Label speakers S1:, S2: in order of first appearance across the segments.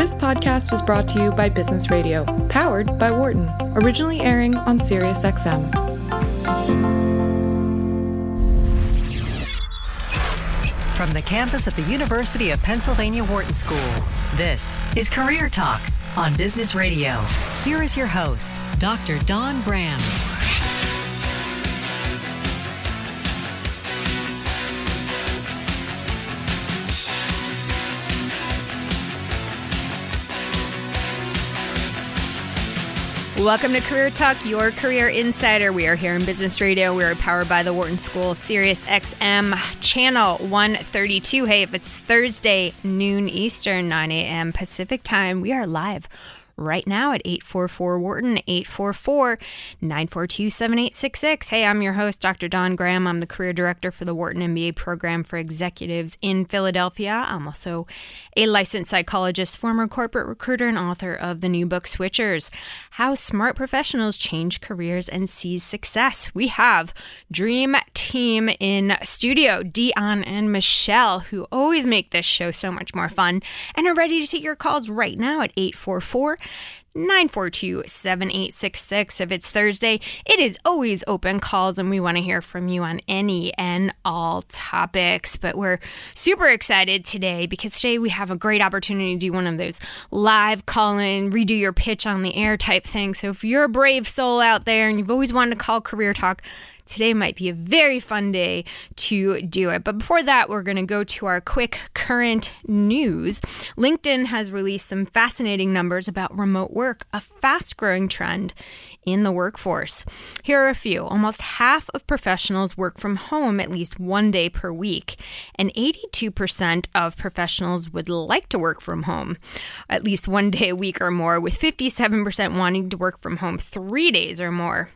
S1: This podcast is brought to you by Business Radio, powered by Wharton, originally airing on SiriusXM.
S2: From the campus of the University of Pennsylvania Wharton School, this is Career Talk on Business Radio. Here is your host, Dr. Don Graham.
S3: Welcome to Career Talk, your career insider. We are here in Business Radio. We are powered by the Wharton School, Sirius XM channel 132. Hey, if it's Thursday, noon Eastern, 9 a.m. Pacific time, we are live right now at 844 Wharton, 844 942 7866. Hey, I'm your host, Dr. Don Graham. I'm the career director for the Wharton MBA program for executives in Philadelphia. I'm also a licensed psychologist, former corporate recruiter, and author of the new book Switchers How Smart Professionals Change Careers and Seize Success. We have Dream Team in studio, Dion and Michelle, who always make this show so much more fun and are ready to take your calls right now at 844 942 7866. If it's Thursday, it is always open calls, and we want to hear from you on any and all topics. But we're super excited today because today we have a great opportunity to do one of those live call in, redo your pitch on the air type thing. So if you're a brave soul out there and you've always wanted to call Career Talk, today might be a very fun day to do it. But before that, we're going to go to our quick current news. LinkedIn has released some fascinating numbers about remote work, a fast growing trend in the workforce. Here are a few. Almost half of professionals work from home at least one day per week, and 82% of professionals would like to work from home at least one day a week or more, with 57% wanting to work from home three days or more.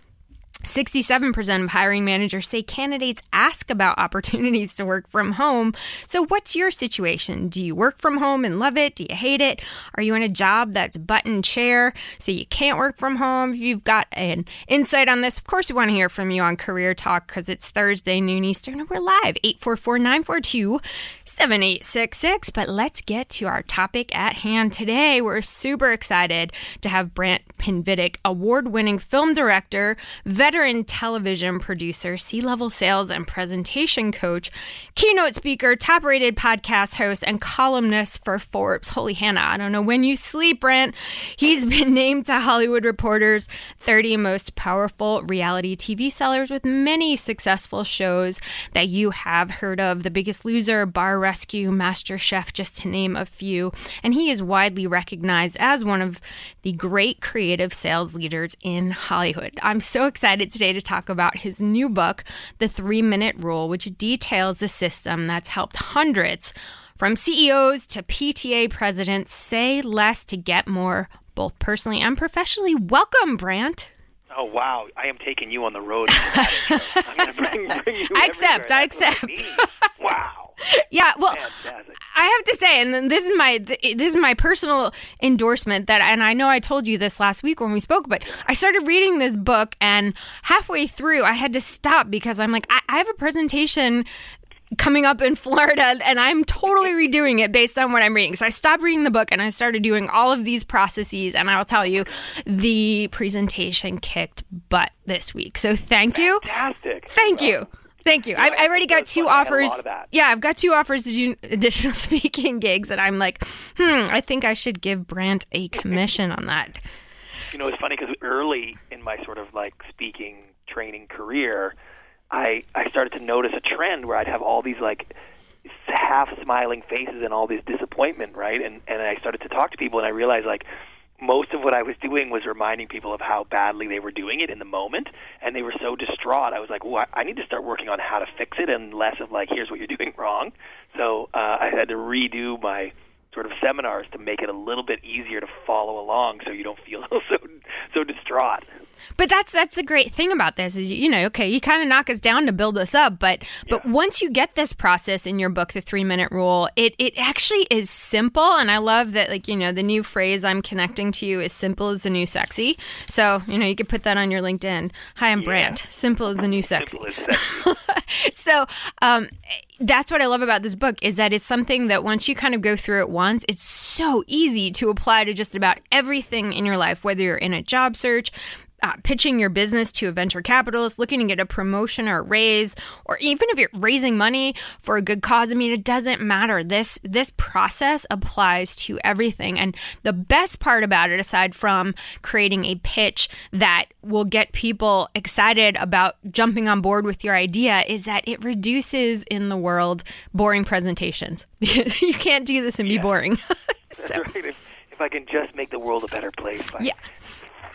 S3: 67% of hiring managers say candidates ask about opportunities to work from home. So, what's your situation? Do you work from home and love it? Do you hate it? Are you in a job that's button chair so you can't work from home? If you've got an insight on this, of course, we want to hear from you on Career Talk because it's Thursday, noon Eastern, and we're live 844 942 7866. But let's get to our topic at hand today. We're super excited to have Brant Pinvidic, award winning film director, veteran television producer, C level sales and presentation coach, keynote speaker, top rated podcast host, and columnist for Forbes. Holy Hannah, I don't know when you sleep, Brant. He's been named to Hollywood Reporter's 30 most powerful reality TV sellers with many successful shows that you have heard of The Biggest Loser, Bar Rescue, Master Chef, just to name a few. And he is widely recognized as one of the great creative sales leaders in Hollywood. I'm so excited today to talk about his new book, The Three Minute Rule, which details the system that's helped hundreds from CEOs to PTA presidents say less to get more, both personally and professionally. Welcome, Brant.
S4: Oh wow! I am taking you on the road. I'm bring, bring you.
S3: I accept. I accept.
S4: wow.
S3: Yeah, well,
S4: Fantastic.
S3: I have to say, and then this is my this is my personal endorsement that, and I know I told you this last week when we spoke, but I started reading this book, and halfway through, I had to stop because I'm like, I, I have a presentation coming up in Florida, and I'm totally redoing it based on what I'm reading. So I stopped reading the book and I started doing all of these processes, and I will tell you, the presentation kicked butt this week. So thank you.
S4: Fantastic.
S3: Thank you. Thank you. I've, I already got two
S4: fun. I had a
S3: offers.
S4: of.
S3: Yeah, I've got two offers to do additional speaking gigs, and I'm like, hmm, I think I should give Brant a commission on that.
S4: You know, it's funny because early in my sort of like speaking training career, I I started to notice a trend where I'd have all these like half smiling faces and all this disappointment, right? And and I started to talk to people, and I realized like most of what I was doing was reminding people of how badly they were doing it in the moment, and they were so distraught. I was like, well, I need to start working on how to fix it, and less of like, here's what you're doing wrong. So uh, I had to redo my sort of seminars to make it a little bit easier to follow along, so you don't feel so so distraught.
S3: But that's that's the great thing about this is you know okay you kind of knock us down to build us up but but once you get this process in your book the 3 minute rule it it actually is simple and I love that like you know the new phrase I'm connecting to you is simple as the new sexy. So you know you could put that on your LinkedIn. Hi I'm Brant. Simple as the new sexy.
S4: Sexy.
S3: so um, that's what I love about this book is that it's something that once you kind of go through it once, it's so easy to apply to just about everything in your life, whether you're in a job search. Uh, pitching your business to a venture capitalist, looking to get a promotion or a raise, or even if you're raising money for a good cause. I mean, it doesn't matter. This this process applies to everything, and the best part about it, aside from creating a pitch that will get people excited about jumping on board with your idea, is that it reduces in the world boring presentations because you can't do this and be boring.
S4: That's right. If, if I can just make the world a better place by
S3: Yeah.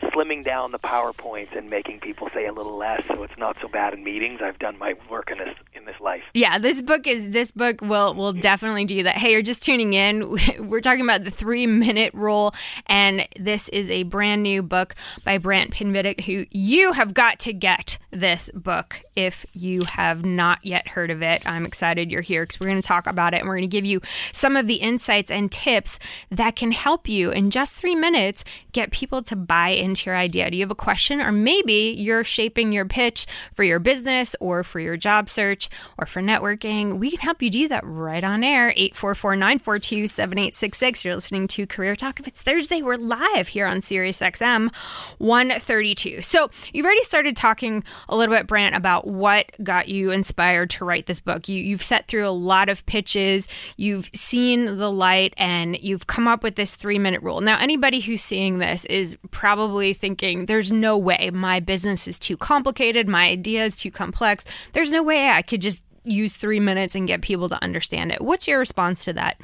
S4: Slimming down the powerpoints and making people say a little less, so it's not so bad in meetings. I've done my work in this in this life.
S3: Yeah, this book is this book will will definitely do that. Hey, you're just tuning in. We're talking about the three minute rule, and this is a brand new book by Brant Pinvidic, who you have got to get this book if you have not yet heard of it. I'm excited you're here because we're going to talk about it and we're going to give you some of the insights and tips that can help you in just three minutes get people to buy into your idea. Do you have a question, or maybe you're shaping your pitch for your business or for your job search or for networking? We can help you do that right on air. 844 942 7866. You're listening to Career Talk. If it's Thursday, we're live here on Sirius XM 132. So you've already started talking a little bit, Brant, about what got you inspired to write this book. You, you've set through a lot of pitches, you've seen the light, and you've come up with this three minute rule. Now, anybody who's seeing this is probably thinking, there's no way my business is too complicated, my idea is too complex. There's no way I could just use three minutes and get people to understand it. What's your response to that?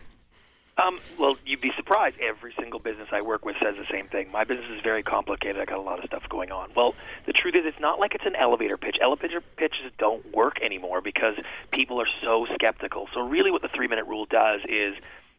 S4: Um, well, you'd be surprised. Every single business I work with says the same thing. My business is very complicated. I got a lot of stuff going on. Well, the truth is, it's not like it's an elevator pitch. Elevator pitches don't work anymore because people are so skeptical. So, really, what the three-minute rule does is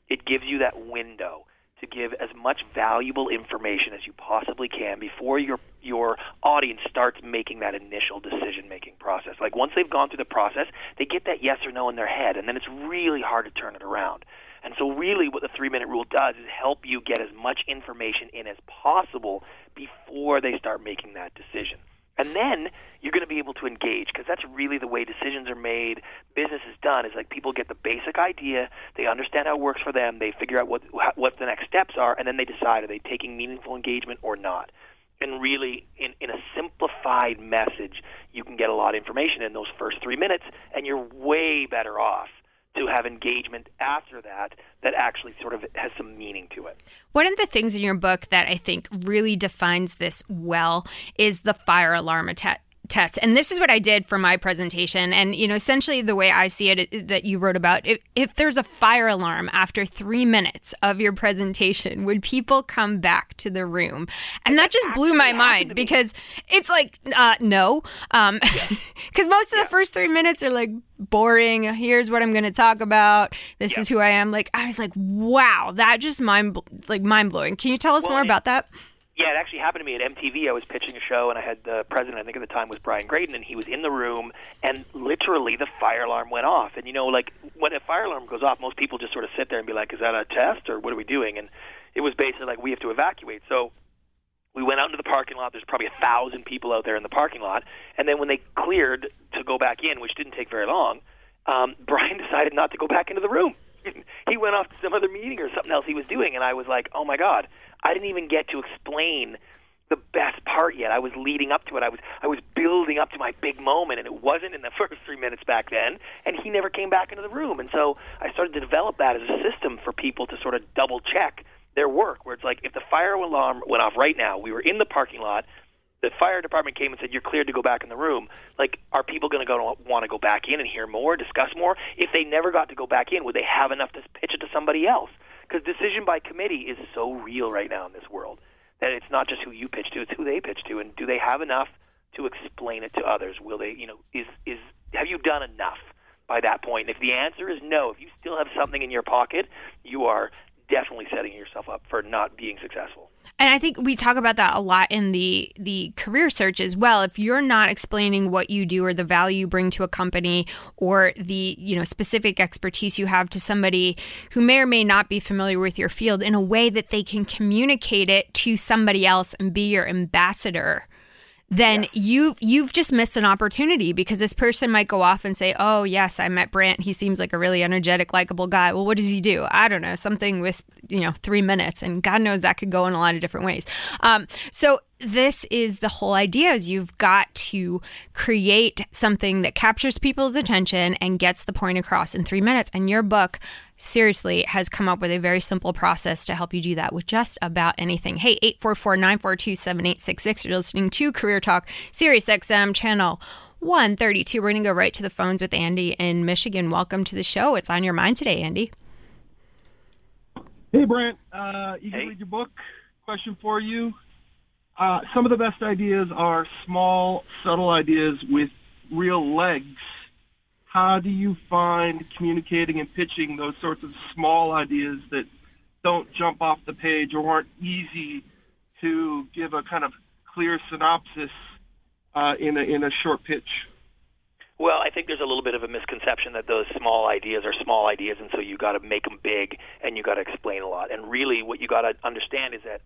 S4: it gives you that window to give as much valuable information as you possibly can before your your audience starts making that initial decision making process. Like once they've gone through the process, they get that yes or no in their head, and then it's really hard to turn it around. And so, really, what the three minute rule does is help you get as much information in as possible before they start making that decision. And then you're going to be able to engage because that's really the way decisions are made. Business is done. Is like people get the basic idea, they understand how it works for them, they figure out what what the next steps are, and then they decide are they taking meaningful engagement or not. And really, in, in a simplified message, you can get a lot of information in those first three minutes, and you're way better off to have engagement after that that actually sort of has some meaning to it.
S3: One of the things in your book that I think really defines this well is the fire alarm attack test. And this is what i did for my presentation. And you know essentially the way i see it, it that you wrote about if, if there's a fire alarm after three minutes of your presentation would people come back to the room? And that just blew my mind because it's like uh, no um because most of the first three minutes are like boring. Here's what i'm going to talk about. This is who i am. Like i was like wow that just mind like mind blowing can you tell us
S4: Well,
S3: more about that
S4: Yeah, it actually happened to me at MTV. I was pitching a show, and I had the president, I think at the time was Brian Graden, and he was in the room, and literally the fire alarm went off. And you know, like when a fire alarm goes off, most people just sort of sit there and be like, "Is that a test, or what are we doing?" And it was basically like we have to evacuate. So we went out into the parking lot. There's probably a thousand people out there in the parking lot, and then when they cleared to go back in, which didn't take very long, um, Brian decided not to go back into the room. he went off to some other meeting or something else he was doing, and I was like, "Oh my god!" I didn't even get to explain the best part yet. I was leading up to it. I was I was building up to my big moment, and it wasn't in the first three minutes back then. And he never came back into the room, and so I started to develop that as a system for people to sort of double check their work. Where it's like, if the fire alarm went off right now, we were in the parking lot. The fire department came and said, "You're cleared to go back in the room." Like, are people going to go want to go back in and hear more, discuss more? If they never got to go back in, would they have enough to pitch it to somebody else? Because decision by committee is so real right now in this world that it's not just who you pitch to; it's who they pitch to, and do they have enough to explain it to others? Will they, you know, is is have you done enough by that point? And if the answer is no, if you still have something in your pocket, you are definitely setting yourself up for not being successful.
S3: And I think we talk about that a lot in the the career search as well. If you're not explaining what you do or the value you bring to a company or the, you know, specific expertise you have to somebody who may or may not be familiar with your field in a way that they can communicate it to somebody else and be your ambassador, then yeah. you've you've just missed an opportunity because this person might go off and say, "Oh, yes, I met Brant. He seems like a really energetic, likable guy." Well, what does he do? I don't know, something with you know three minutes, and God knows that could go in a lot of different ways. Um, so this is the whole idea is you've got to create something that captures people's attention and gets the point across in three minutes and your book seriously has come up with a very simple process to help you do that with just about anything. Hey 844-942-7866 you're listening to career talk sirius xm channel 132 we're going to go right to the phones with andy in michigan. Welcome to the show. It's on your mind today andy.
S5: Hey brant uh, you can hey. read your book. Question for you. Uh, some of the best ideas are small, subtle ideas with real legs. How do you find communicating and pitching those sorts of small ideas that don't jump off the page or aren't easy to give a kind of clear synopsis uh, in a in a short pitch?
S4: Well, I think there's a little bit of a misconception that those small ideas are small ideas, and so you got to make them big and you got to explain a lot. And really, what you got to understand is that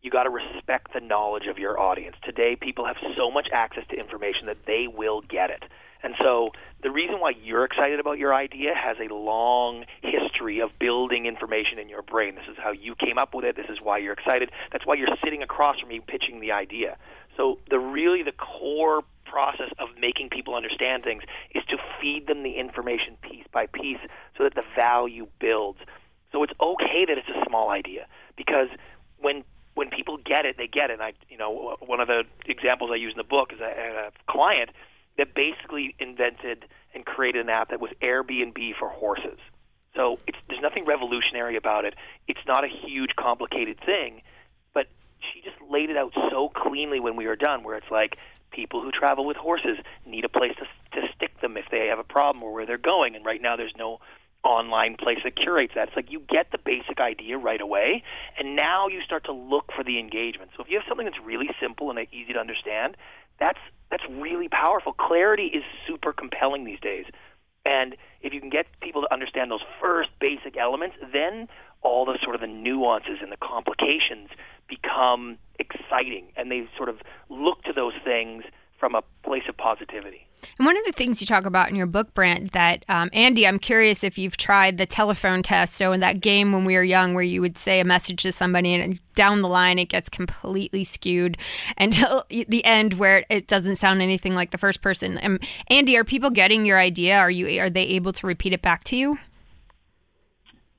S4: you got to respect the knowledge of your audience. Today, people have so much access to information that they will get it. And so the reason why you're excited about your idea has a long history of building information in your brain. This is how you came up with it. This is why you're excited. That's why you're sitting across from me pitching the idea. So the really the core process of making people understand things is to feed them the information piece by piece so that the value builds. So it's okay that it's a small idea because when when people get it, they get it. And I, you know, one of the examples I use in the book is a, a client that basically invented and created an app that was Airbnb for horses. So there's nothing revolutionary about it. It's not a huge, complicated thing, but she just laid it out so cleanly when we were done, where it's like people who travel with horses need a place to, to stick them if they have a problem or where they're going. And right now, there's no online place that curates that. It's like you get the basic idea right away, and now you start to look for the engagement. So if you have something that's really simple and easy to understand, that's that's really powerful. Clarity is super compelling these days. And if you can get people to understand those first basic elements, then all the sort of the nuances and the complications become exciting and they sort of look to those things from a place of positivity.
S3: And one of the things you talk about in your book, Brant, that um, Andy, I'm curious if you've tried the telephone test. So in that game when we were young, where you would say a message to somebody, and down the line it gets completely skewed until the end, where it doesn't sound anything like the first person. Um, Andy, are people getting your idea? Are you are they able to repeat it back to you?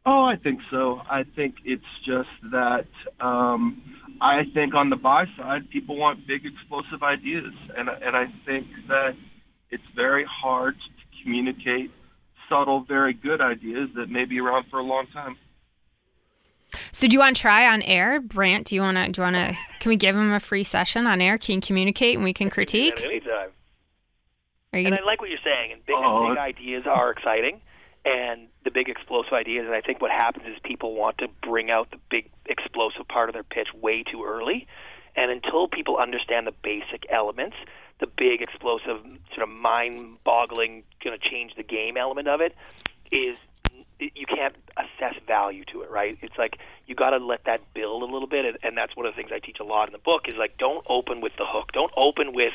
S5: Oh, I think so. I think it's just that. Um, I think on the buy side, people want big, explosive ideas, and and I think that it's very hard to communicate subtle, very good ideas that may be around for a long time.
S3: So, do you want to try on air, Brant? Do you want to? Do you want to? Can we give him a free session on air? Can you communicate and we can critique?
S4: anytime. Are you and I like what you're saying. And big, oh. big ideas are exciting, and the big explosive ideas. And I think what happens is people want to bring out the big explosive part of their pitch way too early, and until people understand the basic elements, the big explosive sort of mind-boggling, going to change the game element of it is you can't assess value to it, right? It's like you got to let that build a little bit, and, and that's one of the things I teach a lot in the book. Is like don't open with the hook, don't open with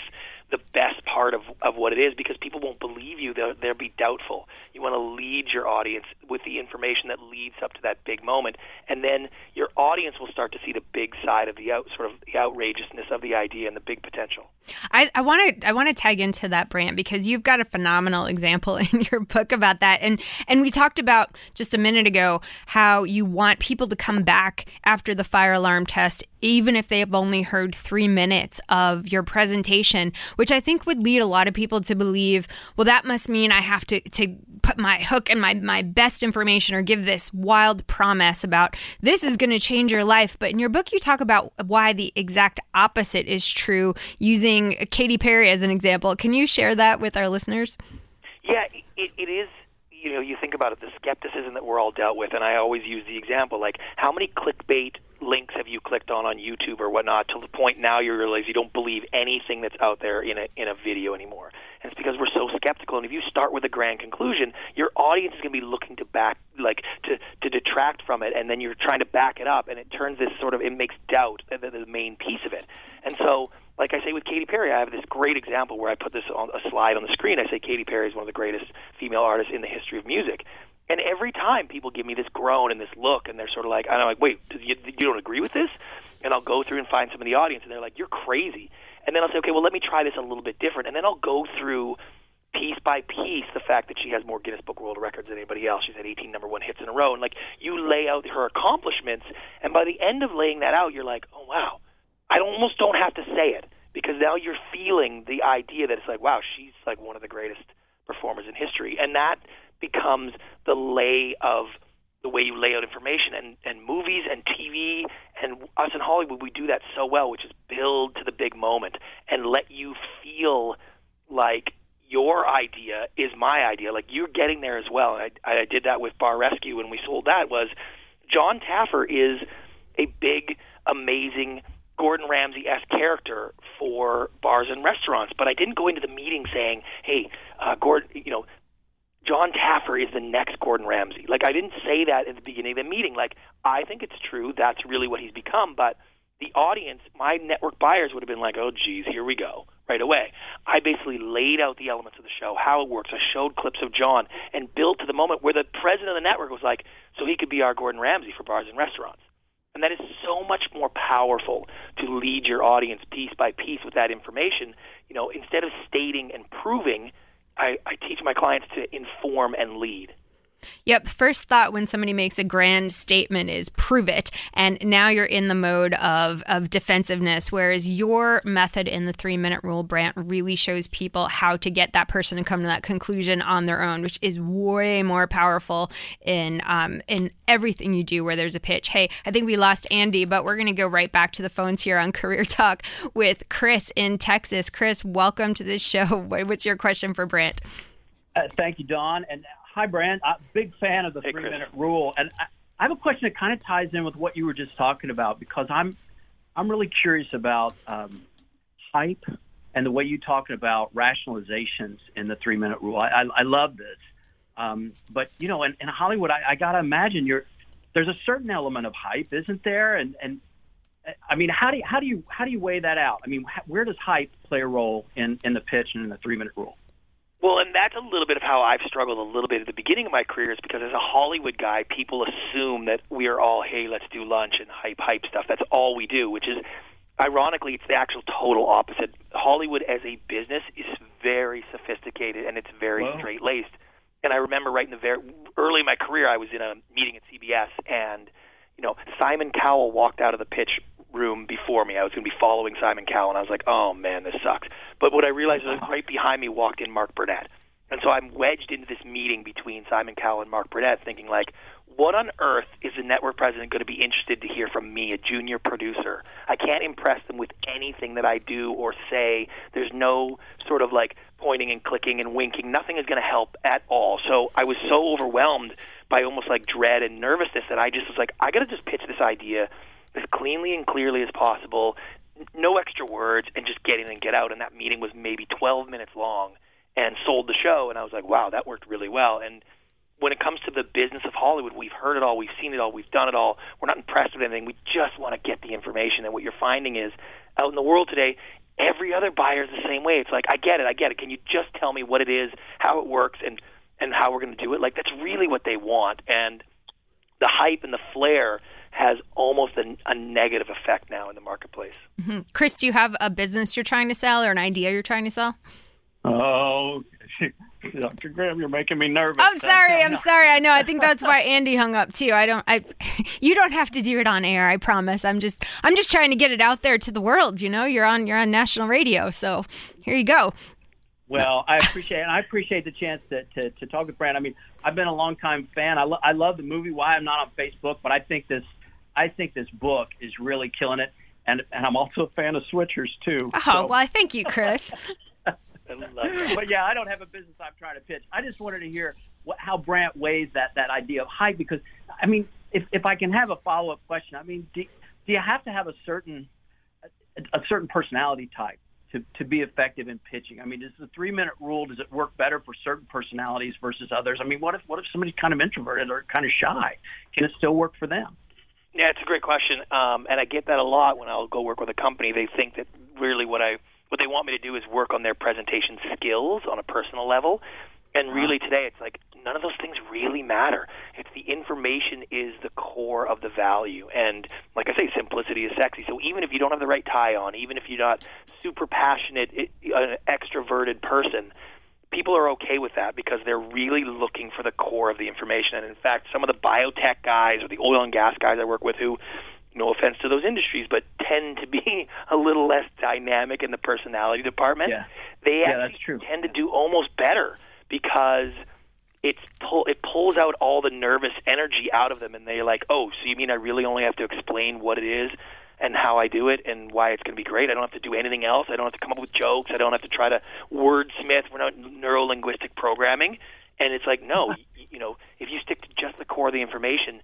S4: the best part of, of what it is because people won't believe you. They'll, they'll be doubtful. You want to lead your audience with the information that leads up to that big moment, and then your audience will start to see the big side of the out, sort of the outrageousness of the idea and the big potential.
S3: I want to I want to tag into that Brant because you've got a phenomenal example in your book about that, and and we talked about just a minute ago how you want people to come back after the fire alarm test even if they have only heard three minutes of your presentation, which I think would lead a lot of people to believe, well, that must mean I have to, to put my hook and my, my best information or give this wild promise about this is going to change your life. But in your book, you talk about why the exact opposite is true using Katy Perry as an example. Can you share that with our listeners?
S4: Yeah, it, it is you know, you think about it, the skepticism that we're all dealt with, and I always use the example like, how many clickbait links have you clicked on on YouTube or whatnot to the point now you realize you don't believe anything that's out there in a in a video anymore? And it's because we're so skeptical. And if you start with a grand conclusion, your audience is going to be looking to back, like to to detract from it, and then you're trying to back it up, and it turns this sort of it makes doubt the, the main piece of it. And so like I say with Katy Perry, I have this great example where I put this on a slide on the screen. I say Katy Perry is one of the greatest female artists in the history of music. And every time people give me this groan and this look, and they're sort of like, I'm like, wait, you, you don't agree with this? And I'll go through and find some of the audience, and they're like, you're crazy. And then I'll say, okay, well, let me try this a little bit different. And then I'll go through piece by piece the fact that she has more Guinness Book World Records than anybody else. She's had 18 number one hits in a row. And like you lay out her accomplishments, and by the end of laying that out, you're like, oh wow, I almost don't have to say it because now you're feeling the idea that it's like, wow, she's like one of the greatest performers in history, and that becomes the lay of the way you lay out information. And, and movies and TV and us in Hollywood we do that so well which is build to the big moment and let you feel like your idea is my idea. Like you're getting there as well. And I, I did that with Bar Rescue when we sold that was Jon Taffer is a big amazing Gordon Ramsay esque character for bars and restaurants. But I didn't go into the meeting saying, "Hey, uh, Gordon, you know, Jon Taffer is the next Gordon Ramsay." Like I didn't say that at the beginning of the meeting. Like I think it's true. That's really what he's become. But the audience, my network buyers, would have been like, "Oh, geez, here we go." Right away, I basically laid out the elements of the show, how it works. I showed clips of Jon and built to the moment where the president of the network was like, "So he could be our Gordon Ramsay for bars and restaurants." And that is so much more powerful to lead your audience piece by piece with that information. You know, instead of stating and proving, I, I teach my clients to inform and lead.
S3: Yep. First thought when somebody makes a grand statement is prove it. And now you're in the mode of, of defensiveness, whereas your method in the three minute rule, Brant, really shows people how to get that person to come to that conclusion on their own, which is way more powerful in um, in everything you do where there's a pitch. Hey, I think we lost Andy, but we're going to go right back to the phones here on Career Talk with Chris in Texas. Chris, welcome to this show. What's your question for Brant?
S6: Uh, thank you, Don. And Hi, Brant. I'm a big fan of the
S4: hey,
S6: three minute rule. And I, I, have a question that kind of ties in with what you were just talking about because I'm I'm really curious about um, hype and the way you talking about rationalizations in the three minute rule. I, I, I love this. Um, but you know, in, in Hollywood, I, I got to imagine you're there's a certain element of hype, isn't there? And and I mean, how do you, how do you how do you weigh that out? I mean, where does hype play a role in in the pitch and in the three minute rule?
S4: Well, and that's a little bit of how I've struggled a little bit at the beginning of my career is because as a Hollywood guy, people assume that we are all, hey, let's do lunch and hype, hype stuff. That's all we do, which is, ironically, it's the actual total opposite. Hollywood as a business is very sophisticated and it's very straight laced. And I remember right in the very early in my career, I was in a meeting at CBS and, you know, Simon Cowell walked out of the pitch room before me. I was going to be following Simon Cowell, and I was like, oh man, this sucks. But what I realized was right behind me walked in Mark Burnett. And so I'm wedged into this meeting between Simon Cowell and Mark Burnett, thinking like, what on earth is the network president going to be interested to hear from me, a junior producer? I can't impress them with anything that I do or say. There's no sort of like pointing and clicking and winking. Nothing is going to help at all. So I was so overwhelmed by almost like dread and nervousness that I just was like, I got to just pitch this idea as cleanly and clearly as possible, no extra words, and just get in and get out. And that meeting was maybe 12 minutes long and sold the show. And I was like, wow, that worked really well. And when it comes to the business of Hollywood, we've heard it all, we've seen it all, we've done it all. We're not impressed with anything. We just want to get the information. And what you're finding is out in the world today, every other buyer is the same way. It's like, I get it, I get it. Can you just tell me what it is, how it works, and and how we're going to do it? Like that's really what they want. And the hype and the flair has almost a, a negative effect now in the marketplace.
S3: Mm-hmm. Chris, do you have a business you're trying to sell or an idea you're trying to sell?
S6: Oh, Dr. Graham, you're making me nervous.
S3: I'm sorry. I'm sorry. I know. I think that's why Andy hung up too. I don't. I. You don't have to do it on air. I promise. I'm just. I'm just trying to get it out there to the world. You know, you're on. You're on national radio. So here you go.
S6: Well, I appreciate and I appreciate the chance to, to, to talk with Brant. I mean, I've been a long time fan. I, lo- I love the movie. Why I'm not on Facebook, but I think this I think this book is really killing it, and and I'm also a fan of Switchers too.
S3: Oh so. well, thank you, Chris.
S6: but yeah, I don't have a business I'm trying to pitch. I just wanted to hear what, how Brant weighs that that idea of hype. Because I mean, if if I can have a follow up question, I mean, do, do you have to have a certain a, a certain personality type to, to be effective in pitching? I mean, is the three minute rule does it work better for certain personalities versus others? I mean, what if what if somebody's kind of introverted or kind of shy? Can it still work for them?
S4: Yeah, it's a great question, um, and I get that a lot when I'll go work with a company. They think that really what I what they want me to do is work on their presentation skills on a personal level, and uh-huh. really today it's like none of those things really matter. It's the information is the core of the value, and like I say, simplicity is sexy. So even if you don't have the right tie on, even if you're not super passionate, an extroverted person people are okay with that because they're really looking for the core of the information. And in fact, some of the biotech guys or the oil and gas guys I work with who no offense to those industries, but tend to be a little less dynamic in the personality department.
S6: Yeah.
S4: They
S6: yeah, true.
S4: tend to do almost better because it's pull it pulls out all the nervous energy out of them, and they're like, "Oh, so you mean I really only have to explain what it is and how I do it and why it's going to be great. I don't have to do anything else. I don't have to come up with jokes. I don't have to try to wordsmith. We're not neuro linguistic programming. And it's like, no, you, you know, if you stick to just the core of the information,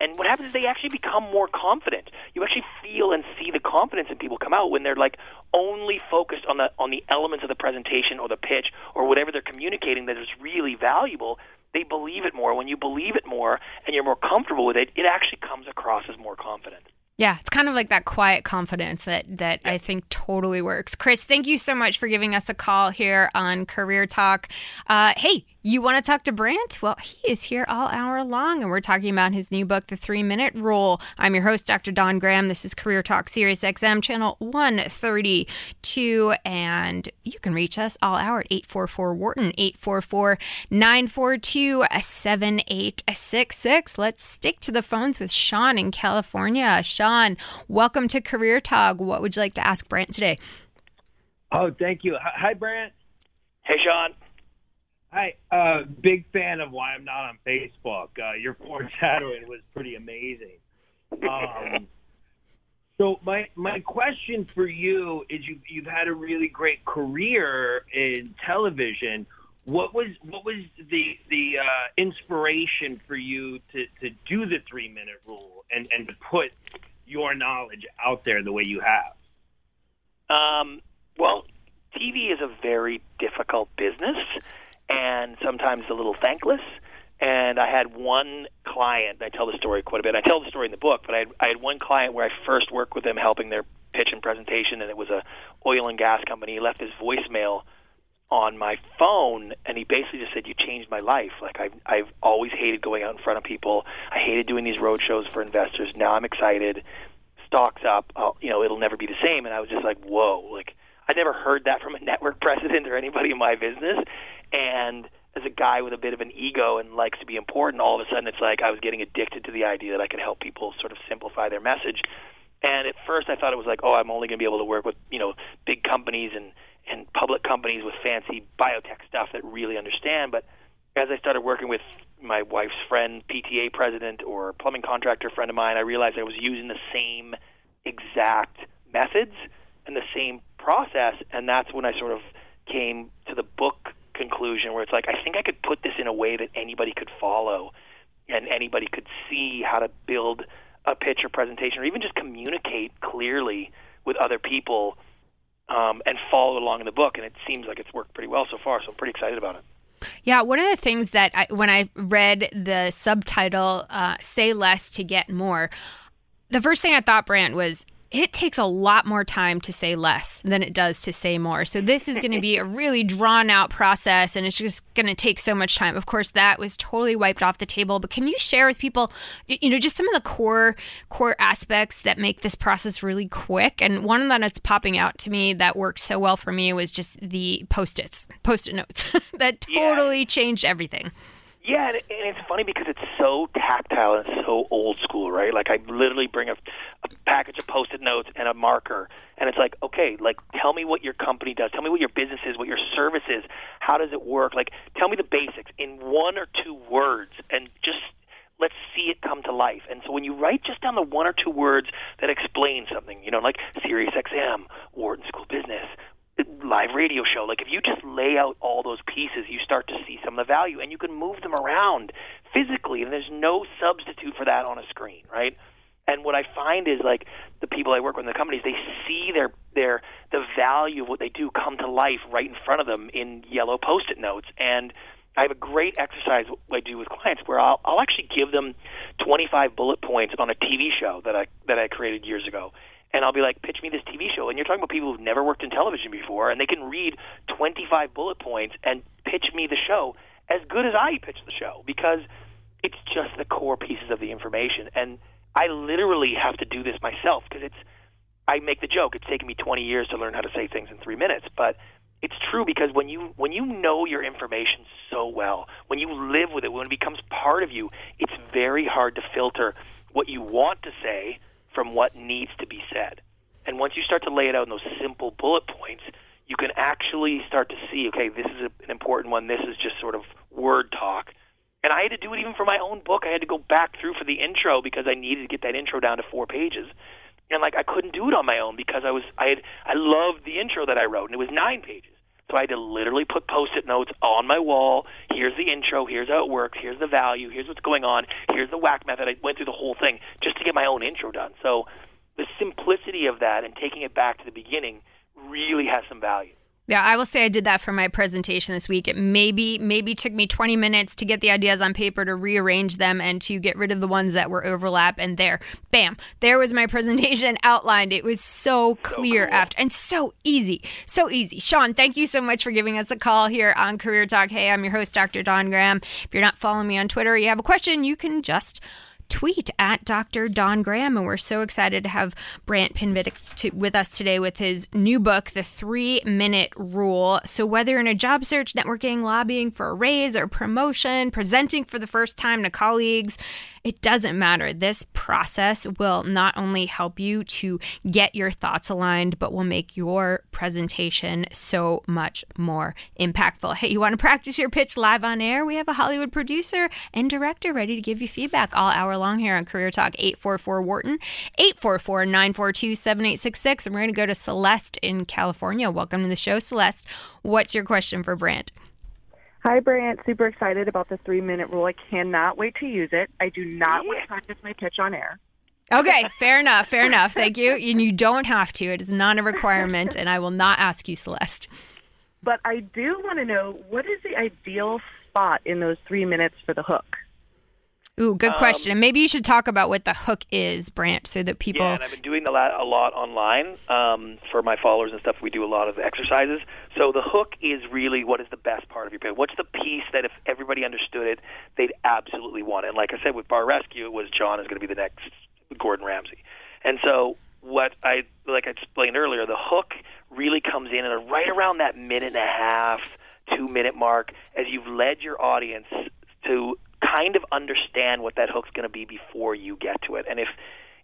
S4: and what happens is they actually become more confident. You actually feel and see the confidence in people come out when they're like only focused on the on the elements of the presentation or the pitch or whatever they're communicating that is really valuable. They believe it more. When you believe it more and you're more comfortable with it, it actually comes across as more confident.
S3: Yeah, it's kind of like that quiet confidence that that I think totally works. Chris, thank you so much for giving us a call here on Career Talk. Uh, hey, you want to talk to Brant? Well, he is here all hour long, and we're talking about his new book, The Three Minute Rule. I'm your host, Dr. Don Graham. This is Career Talk Sirius XM, channel 132. And you can reach us all hour at 844 Wharton, 844 942 7866. Let's stick to the phones with Sean in California. Sean, welcome to Career Talk. What would you like to ask Brant today?
S7: Oh, thank you. Hi, Brant.
S4: Hey, Sean.
S7: Hi, uh, big fan of why I'm not on Facebook. Uh, your foreshadowing was pretty amazing. Um, so my my question for you is you you've had a really great career in television. What was what was the the uh, inspiration for you to, to do the three minute rule and, and to put your knowledge out there the way you have?
S4: Um, well, TV is a very difficult business and sometimes a little thankless. And I had one client. I tell the story quite a bit. I tell the story in the book, but I had, I had one client where I first worked with him helping their pitch and presentation, and it was a oil and gas company. He left his voicemail on my phone, and he basically just said, "You changed my life. Like I've I've always hated going out in front of people. I hated doing these road shows for investors. Now I'm excited. Stocks up. I'll, you know, it'll never be the same." And I was just like, "Whoa!" Like I never heard that from a network president or anybody in my business. And as a guy with a bit of an ego and likes to be important, all of a sudden it's like I was getting addicted to the idea that I could help people sort of simplify their message. And at first I thought it was like, oh, I'm only going to be able to work with, you know, big companies and and public companies with fancy biotech stuff that really understand. But as I started working with my wife's friend, PTA president, or plumbing contractor friend of mine, I realized I was using the same exact methods and the same process. And that's when I sort of came to the book conclusion where it's like, I think I could put this in a way that anybody could follow and anybody could see how to build a pitch or presentation or even just communicate clearly with other people um, and follow along in the book. And it seems like it's worked pretty well so far. So I'm pretty excited about it.
S3: Yeah, one of the things that I, when I read the subtitle, uh, Say Less to Get More, the first thing I thought, Brant, was it takes a lot more time to say less than it does to say more. So this is going to be a really drawn out process and it's just going to take so much time. Of course, that was totally wiped off the table, but can you share with people you know just some of the core core aspects that make this process really quick? And one that that's popping out to me that worked so well for me was just the post-its, post-it notes that totally yeah. changed everything.
S4: Yeah, and, it's funny because it's so tactile and so old school, right? Like I literally bring a, a package of post-it notes and a marker, and it's like, okay, like tell me what your company does, tell me what your business is, what your service is, how does it work? Like tell me the basics in one or two words, and just let's see it come to life. And so when you write just down the one or two words that explain something, you know, like Sirius XM, Wharton School Business, live radio show. Like if you just lay out all those pieces, you start to see some of the value, and you can move them around physically, and there's no substitute for that on a screen, right? And what I find is like the people I work with in the companies, they see their their the value of what they do come to life right in front of them in yellow post-it notes. And I have a great exercise I do with clients where I'll I'll actually give them 25 bullet points on a TV show that I that I created years ago. And I'll be like, pitch me this TV show. And you're talking about people who've never worked in television before, and they can read 25 bullet points and pitch me the show as good as I pitch the show because it's just the core pieces of the information. And I literally have to do this myself because it's. I make the joke. It's taken me 20 years to learn how to say things in three minutes, but it's true because when you when you know your information so well, when you live with it, when it becomes part of you, it's very hard to filter what you want to say from what needs to be said. And once you start to lay it out in those simple bullet points, you can actually start to see, okay, this is an important one. This is just sort of word talk. And I had to do it even for my own book. I had to go back through for the intro because I needed to get that intro down to four pages. And like I couldn't do it on my own because I was I had I loved the intro that I wrote and it was nine pages. So I had to literally put post-it notes on my wall. Here's the intro. Here's how it works. Here's the value. Here's what's going on. Here's the whack method. I went through the whole thing just to get my own intro done. So the simplicity of that and taking it back to the beginning really has some value.
S3: Yeah, I will say I did that for my presentation this week. It maybe maybe took me 20 minutes to get the ideas on paper to rearrange them and to get rid of the ones that were overlap and there. Bam. There was my presentation outlined. It was so clear so cool. after and so easy. So easy. Sean, thank you so much for giving us a call here on Career Talk. Hey, I'm your host Dr. Don Graham. If you're not following me on Twitter, you have a question, you can just tweet at Dr. Don Graham. And we're so excited to have Brant Pinvidic to, with us today with his new book, The Three Minute Rule. So, whether in a job search, networking, lobbying for a raise or promotion, presenting for the first time to colleagues, it doesn't matter. This process will not only help you to get your thoughts aligned, but will make your presentation so much more impactful. Hey, you want to practice your pitch live on air? We have a Hollywood producer and director ready to give you feedback all hour long here on Career Talk 844 Wharton, 844 942 7866. And we're going to go to Celeste in California. Welcome to the show, Celeste. What's your question for Brant?
S8: Hi, Brant. Super excited about the three minute rule. I cannot wait to use it. I do not want to practice my pitch on air.
S3: Okay, fair enough. Fair enough. Thank you. And you don't have to. It is not a requirement, and I will not ask you, Celeste.
S8: But I do want to know what is the ideal spot in those three minutes for the hook?
S3: Ooh, good question. Um, and maybe you should talk about what the hook is, Brant, so that people.
S4: Yeah, and I've been doing a lot, a lot online um, for my followers and stuff. We do a lot of exercises. So the hook is really what is the best part of your pitch. What's the piece that if everybody understood it, they'd absolutely want it. And like I said with Bar Rescue, it was Jon is going to be the next Gordon Ramsay. And so what I like I explained earlier, the hook really comes in and right around that minute and a half, two minute mark, as you've led your audience to kind of understand what that hook's going to be before you get to it. And if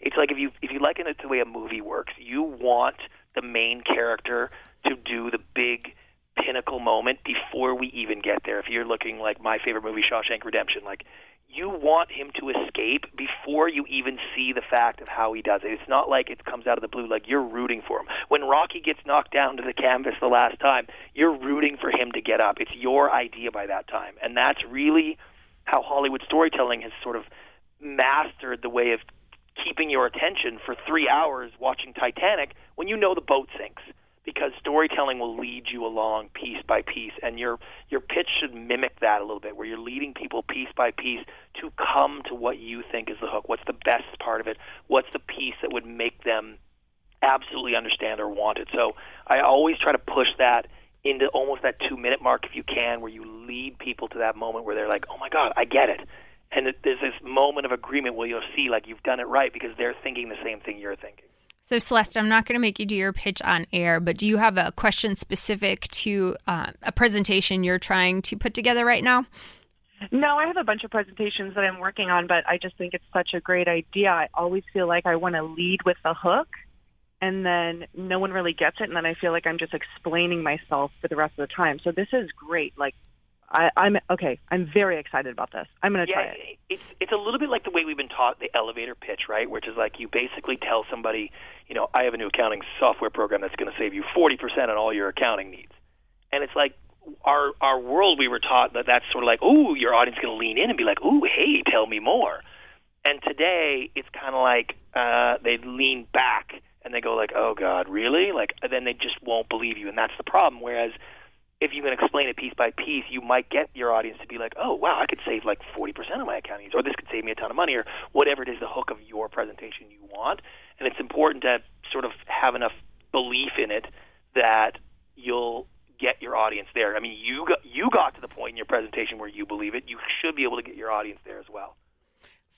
S4: it's like if you if you liken it to the way a movie works, you want the main character to do the big pinnacle moment before we even get there. If you're looking like my favorite movie, Shawshank Redemption, like you want him to escape before you even see the fact of how he does it. It's not like it comes out of the blue, like you're rooting for him. When Rocky gets knocked down to the canvas the last time, you're rooting for him to get up. It's your idea by that time. And that's really how Hollywood storytelling has sort of mastered the way of keeping your attention for three hours watching Titanic when you know the boat sinks. Because storytelling will lead you along piece by piece, and your your pitch should mimic that a little bit, where you're leading people piece by piece to come to what you think is the hook. What's the best part of it? What's the piece that would make them absolutely understand or want it? So I always try to push that into almost that two minute mark if you can, where you lead people to that moment where they're like, oh my God, I get it. And there's this moment of agreement where you'll see like you've done it right because they're thinking the same thing you're thinking.
S3: So, Celeste, I'm not going to make you do your pitch on air, but do you have a question specific to uh, a presentation you're trying to put together right now?
S8: No, I have a bunch of presentations that I'm working on, but I just think it's such a great idea. I always feel like I want to lead with the hook and then no one really gets it and then I feel like I'm just explaining myself for the rest of the time. So this is great. Like I, I'm okay. I'm very excited about this. I'm going to
S4: yeah,
S8: try it.
S4: It's it's a little bit like the way we've been taught the elevator pitch, right? Which is like you basically tell somebody, you know, I have a new accounting software program that's going to save you 40% on all your accounting needs. And it's like our our world we were taught that that's sort of like, "Ooh, your audience is going to lean in and be like, "Ooh, hey, tell me more." And today it's kind of like uh they lean back and they go like, "Oh god, really?" Like then they just won't believe you and that's the problem whereas if you can explain it piece by piece, you might get your audience to be like, oh, wow, I could save like 40% of my accounting or this could save me a ton of money, or whatever it is, the hook of your presentation you want. And it's important to sort of have enough belief in it that you'll get your audience there. I mean, you got, you got to the point in your presentation where you believe it. You should be able to get your audience there as well.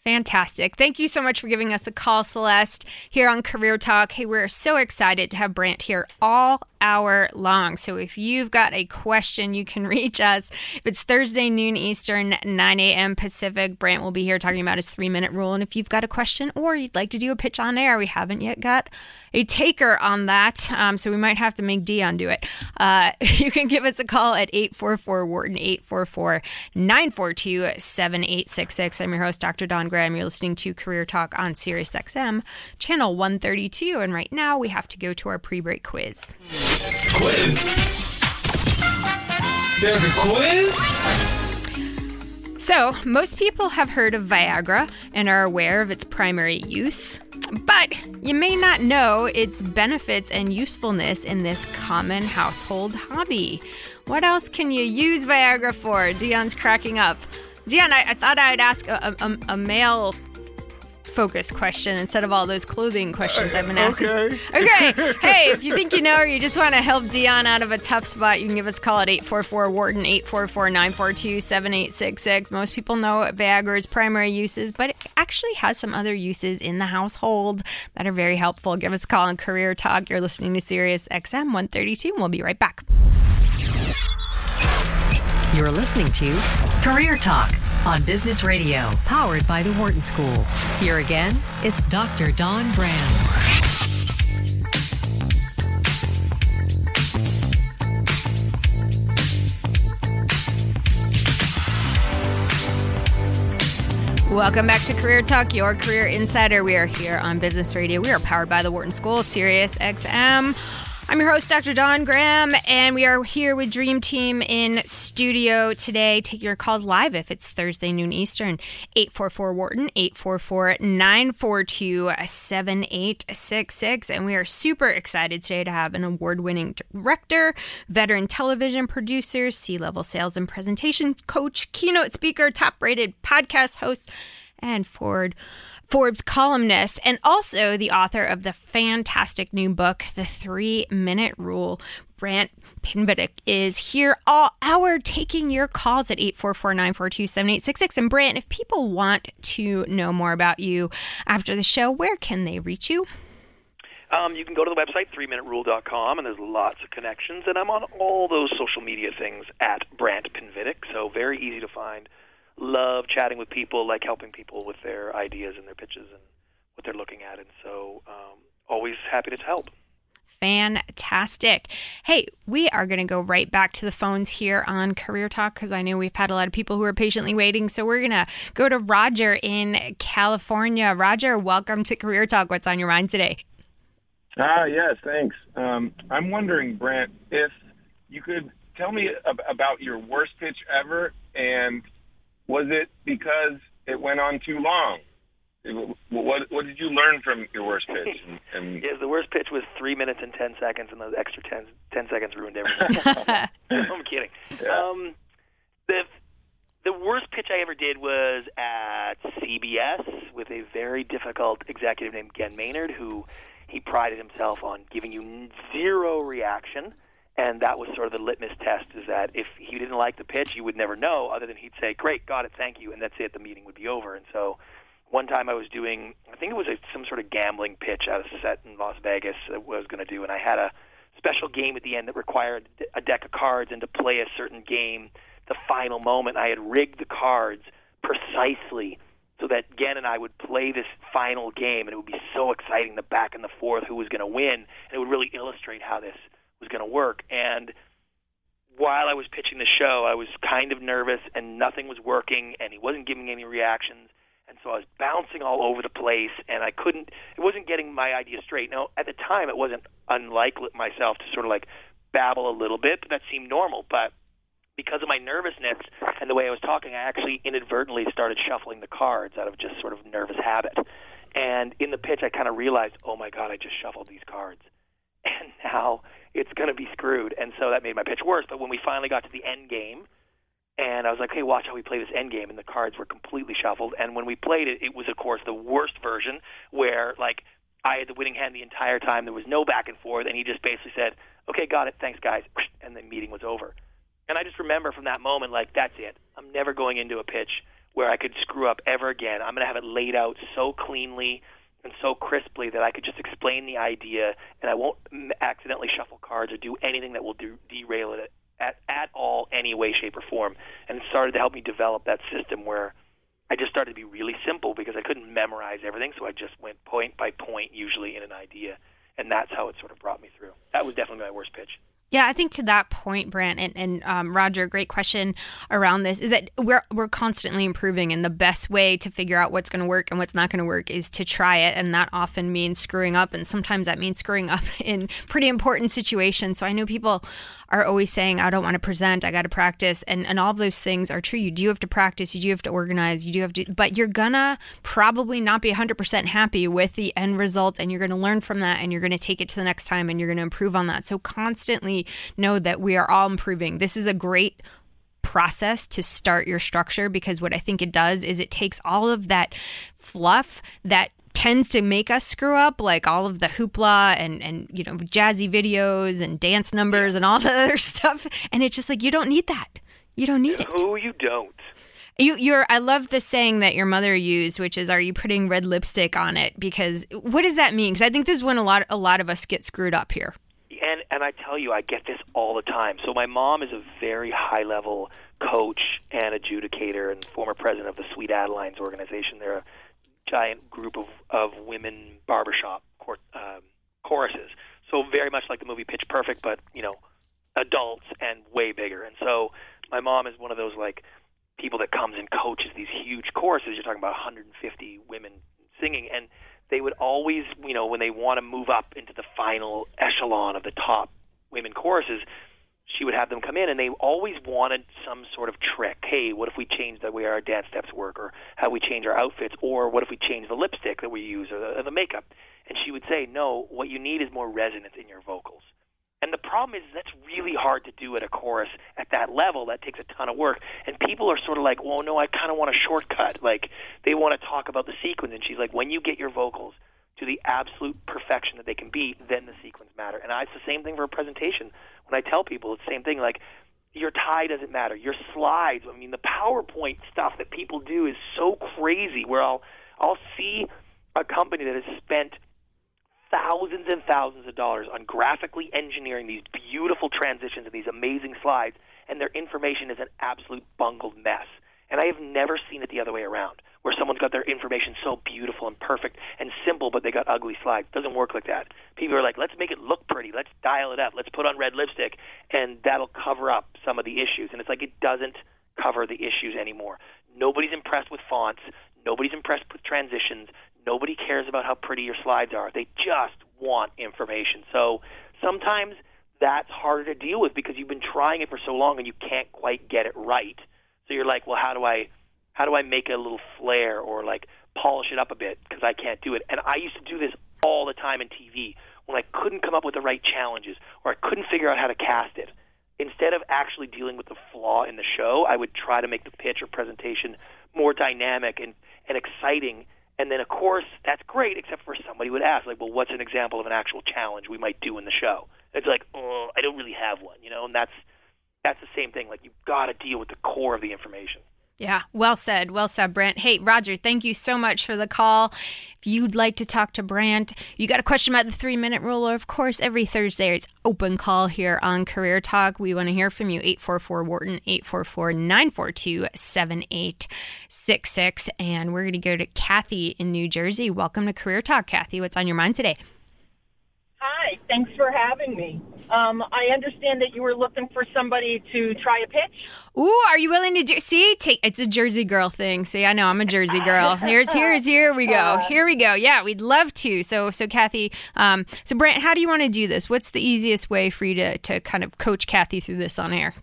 S3: Fantastic. Thank you so much for giving us a call, Celeste, here on Career Talk. Hey, we're so excited to have Brant here all hour long. So if you've got a question, you can reach us. If it's Thursday, noon Eastern, 9 a.m. Pacific, Brant will be here talking about his three minute rule. And if you've got a question or you'd like to do a pitch on air, we haven't yet got a taker on that. Um, so we might have to make Dion do it. Uh, you can give us a call at 844 Wharton, 844 942 7866. I'm your host, Dr. Dawn Graham. You're listening to Career Talk on Sirius XM, channel 132. And right now we have to go to our pre break quiz.
S9: Quiz? There's a quiz?
S3: So, most people have heard of Viagra and are aware of its primary use, but you may not know its benefits and usefulness in this common household hobby. What else can you use Viagra for? Dion's cracking up. Dion, I, I thought I'd ask a, a, a male focused question instead of all those clothing questions I've been asking.
S10: Okay.
S3: Okay. hey, if you think you know or you just want to help Dion out of a tough spot, you can give us a call at 844 Wharton, 844 942 7866. Most people know Viagra's primary uses, but it actually has some other uses in the household that are very helpful. Give us a call on Career Talk. You're listening to Sirius XM 132, and we'll be right back.
S2: You're listening to Career Talk on Business Radio, powered by the Wharton School. Here again is Dr. Dawn Graham.
S3: Welcome back to Career Talk, your career insider. We are here on Business Radio. We are powered by the Wharton School, Sirius XM. I'm your host, Dr. Dawn Graham, and we are here with Dream Team in studio today. Take your calls live if it's Thursday, noon Eastern. 844 Wharton, 844 942 7866. And we are super excited today to have an award winning director, veteran television producer, C level sales and presentation coach, keynote speaker, top rated podcast host, and Ford Forbes columnist, and also the author of the fantastic new book, The Three Minute Rule. Brant Pinvidic is here all hour taking your calls at 844-942-7866. And Brant, if people want to know more about you after the show, where can they reach you?
S4: Um, you can go to the website, 3minuterule.com, and there's lots of connections. And I'm on all those social media things at Brant Pinvidic, so very easy to find love chatting with people, like helping people with their ideas and their pitches and what they're looking at. And so, um, always happy to help.
S3: Fantastic. Hey, we are going to go right back to the phones here on Career Talk because I know we've had a lot of people who are patiently waiting. So we're going to go to Roger in California. Roger, welcome to Career Talk. What's on your mind today?
S10: Ah, yes, thanks. Um, I'm wondering, Brent, if you could tell me ab- about your worst pitch ever and was it because it went on too long? What what did you learn from your worst pitch? And,
S4: and yes, the worst pitch was three minutes and ten seconds, and those extra 10, 10 seconds ruined everything. I'm kidding. Yeah. Um, the the worst pitch I ever did was at CBS with a very difficult executive named Ghen Maynard, who he prided himself on giving you zero reaction and that was sort of the litmus test is that if he didn't like the pitch, you would never know other than he'd say, great, got it, thank you, and that's it, the meeting would be over. And so one time I was doing, I think it was a, some sort of gambling pitch at a set in Las Vegas that I was going to do, and I had a special game at the end that required a deck of cards, and to play a certain game, the final moment, I had rigged the cards precisely so that Ghen and I would play this final game, and it would be so exciting, the back and the forth, who was going to win, and it would really illustrate how this was going to work. And while I was pitching the show, I was kind of nervous and nothing was working and he wasn't giving me any reactions. And so I was bouncing all over the place and I couldn't, it wasn't getting my idea straight. Now, at the time, it wasn't unlike myself to sort of like babble a little bit, but that seemed normal. But because of my nervousness and the way I was talking, I actually inadvertently started shuffling the cards out of just sort of nervous habit. And in the pitch, I kind of realized, oh my God, I just shuffled these cards. And now it's going to be screwed. And so that made my pitch worse. But when we finally got to the end game, and I was like, hey, watch how we play this end game. And the cards were completely shuffled. And when we played it, it was, of course, the worst version where, like, I had the winning hand the entire time. There was no back and forth. And he just basically said, okay, got it. Thanks, guys. And the meeting was over. And I just remember from that moment, like, that's it. I'm never going into a pitch where I could screw up ever again. I'm going to have it laid out so cleanly and so crisply that I could just explain the idea, and I won't accidentally shuffle cards or do anything that will do, derail it at, at all, any way, shape, or form. And it started to help me develop that system where I just started to be really simple because I couldn't memorize everything, so I just went point by point, usually in an idea, and that's how it sort of brought me through. That was definitely my worst pitch.
S3: Yeah, I think to that point, Brant and, and um, Roger, great question around this is that we're we're constantly improving, and the best way to figure out what's going to work and what's not going to work is to try it, and that often means screwing up, and sometimes that means screwing up in pretty important situations. So I know people are always saying, "I don't want to present, I got to practice," and and all those things are true. You do have to practice, you do have to organize, you do have to, but you're gonna probably not be 100 percent happy with the end result, and you're going to learn from that, and you're going to take it to the next time, and you're going to improve on that. So constantly know that we are all improving. This is a great process to start your structure because what I think it does is it takes all of that fluff that tends to make us screw up like all of the hoopla and and you know jazzy videos and dance numbers and all the other stuff and it's just like you don't need that you don't need
S4: no,
S3: it
S4: oh you don't
S3: you, you're. I love the saying that your mother used, which is, "Are you putting red lipstick on it?" Because what does that mean? Because I think this is when a lot, a lot of us get screwed up here
S4: and and I tell you, I get this all the time. So my mom is a very high level coach and adjudicator, and former president of the Sweet Adelines organization. They're a giant group of of women barbershop cor- um, choruses. So very much like the movie Pitch Perfect, but you know, adults and way bigger. And so my mom is one of those like people that comes and coaches these huge choruses. You're talking about 150 women singing, and they would always, you know, when they want to move up into the final echelon of the top women choruses, she would have them come in and they always wanted some sort of trick. Hey, what if we change the way our dance steps work or how we change our outfits or what if we change the lipstick that we use or the, or the makeup? And she would say, no, what you need is more resonance in your vocals. And the problem is that's really hard to do at a chorus at that level. That takes a ton of work. And people are sort of like, well, no, I kind of want a shortcut. Like they want to talk about the sequence. And she's like, when you get your vocals to the absolute perfection that they can be, then the sequence matter. And I, it's the same thing for a presentation. When I tell people, it's the same thing. Like your tie doesn't matter. Your slides. I mean, the PowerPoint stuff that people do is so crazy. Where I'll I'll see a company that has spent thousands and thousands of dollars on graphically engineering these beautiful transitions and these amazing slides, and their information is an absolute bungled mess. And I have never seen it the other way around, where someone's got their information so beautiful and perfect and simple, but they got ugly slides. Doesn't work like that. People are like, let's make it look pretty, let's dial it up, let's put on red lipstick, and that'll cover up some of the issues. And it's like it doesn't cover the issues anymore. Nobody's impressed with fonts. Nobody's impressed with transitions. Nobody cares about how pretty your slides are. They just want information. So sometimes that's harder to deal with because you've been trying it for so long and you can't quite get it right. So you're like, well, how do I how do I make it a little flair or like polish it up a bit because I can't do it. And I used to do this all the time in TV when I couldn't come up with the right challenges or I couldn't figure out how to cast it. Instead of actually dealing with the flaw in the show, I would try to make the pitch or presentation more dynamic and, and exciting and then, of course, that's great, except for somebody would ask, like, well, what's an example of an actual challenge we might do in the show? It's like, oh, I don't really have one, you know, and that's that's the same thing. Like, you've got to deal with the core of the information.
S3: Yeah, well said. Well said, Brant. Hey, Roger, thank you so much for the call. If you'd like to talk to Brant, you got a question about the three minute rule, or of course, every Thursday it's open call here on Career Talk. We want to hear from you. 844 Wharton, 844 942 7866. And we're going to go to Kathy in New Jersey. Welcome to Career Talk, Kathy. What's on your mind today?
S11: Hi. Hi, thanks for having me. Um, I understand that you were looking for somebody to try a pitch.
S3: Ooh, are you willing to do? See, take it's a Jersey girl thing. See, I know I'm a Jersey girl. Here's here's here we go. Here we go. Yeah, we'd love to. So so Kathy, um, so Brant, how do you want to do this? What's the easiest way for you to to kind of coach Kathy through this on air?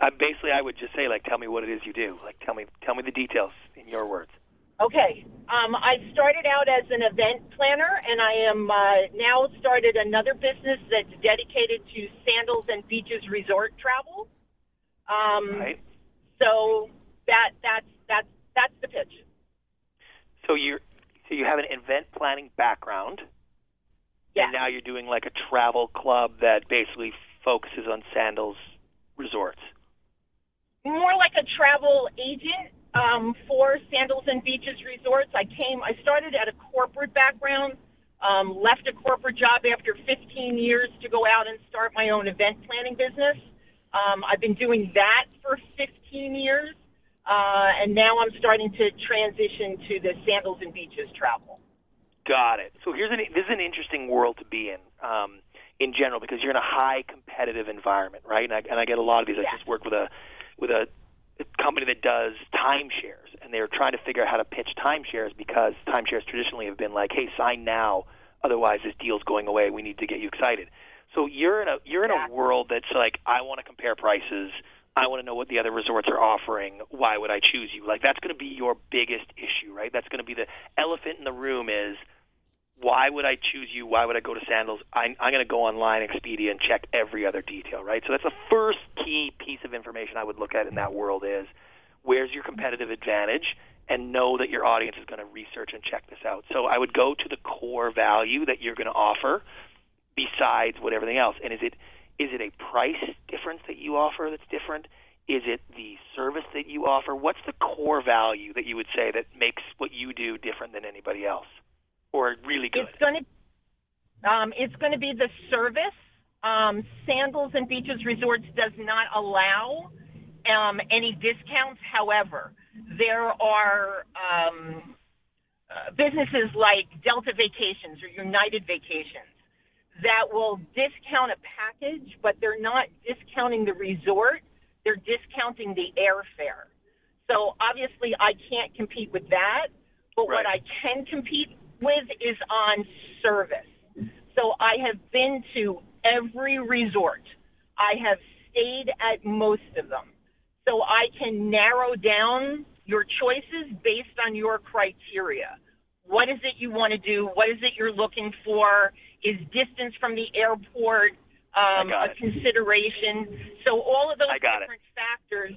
S4: Uh, basically, I would just say like, tell me what it is you do. Like, tell me tell me the details in your words.
S11: Okay. Um, I started out as an event planner, and I am uh, now started another business that's dedicated to sandals and beaches resort travel. Um,
S4: Right.
S11: So that that's that's that's the pitch.
S4: So you're so you have an event planning background, Yeah. and now you're doing like a travel club that basically focuses on sandals resorts.
S11: More like a travel agent um, for Sandals and Beaches Resorts. I came. I started at a corporate background. Um, left a corporate job after 15 years to go out and start my own event planning business. Um, I've been doing that for 15 years, uh, and now I'm starting to transition to the Sandals and Beaches travel.
S4: Got it. So here's an this is an interesting world to be in, um, in general, because you're in a high competitive environment, right? And I, and I get a lot of these. I just work with a with a, a company that does timeshares, and they're trying to figure out how to pitch timeshares because timeshares traditionally have been like, "Hey, sign now, otherwise this deal's going away. We need to get you excited." So you're in a you're in a world that's like, I want to compare prices. I want to know what the other resorts are offering. Why would I choose you? Like that's going to be your biggest issue, right? That's going to be the elephant in the room is why would I choose you? Why would I go to Sandals? I'm, I'm going to go online, Expedia, and check every other detail, right? So that's the first key piece of information I would look at in that world is where's your competitive advantage and know that your audience is going to research and check this out. So I would go to the core value that you're going to offer besides what everything else. And is it is it a price difference that you offer that's different? Is it the service that you offer? What's the core value that you would say that makes what you do different than anybody else, or really good?
S11: It's going to um, it's going to be the service. Um, Sandals and Beaches Resorts does not allow um, any discounts. However, there are um, uh, businesses like Delta Vacations or United Vacations that will discount a package, but they're not discounting the resort. They're discounting the airfare. So obviously, I can't compete with that. But what I can compete with is on service. So I have been to every resort. I have stayed at most of them. So I can narrow down your choices based on your criteria. What is it you want to do? What is it you're looking for? Is distance from the airport um, a consideration? So all of those
S4: got it.
S11: different factors,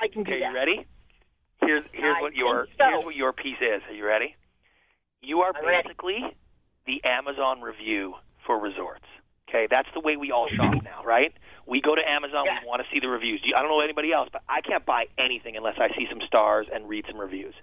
S11: I can do
S4: Okay,
S11: that.
S4: you ready? Here's here's
S11: I
S4: what your
S11: so.
S4: here's what your piece is. Are you ready? You are basically the Amazon review for resorts. Okay, that's the way we all shop now, right? We go to Amazon, we want to see the reviews. I don't know anybody else, but I can't buy anything unless I see some stars and read some reviews.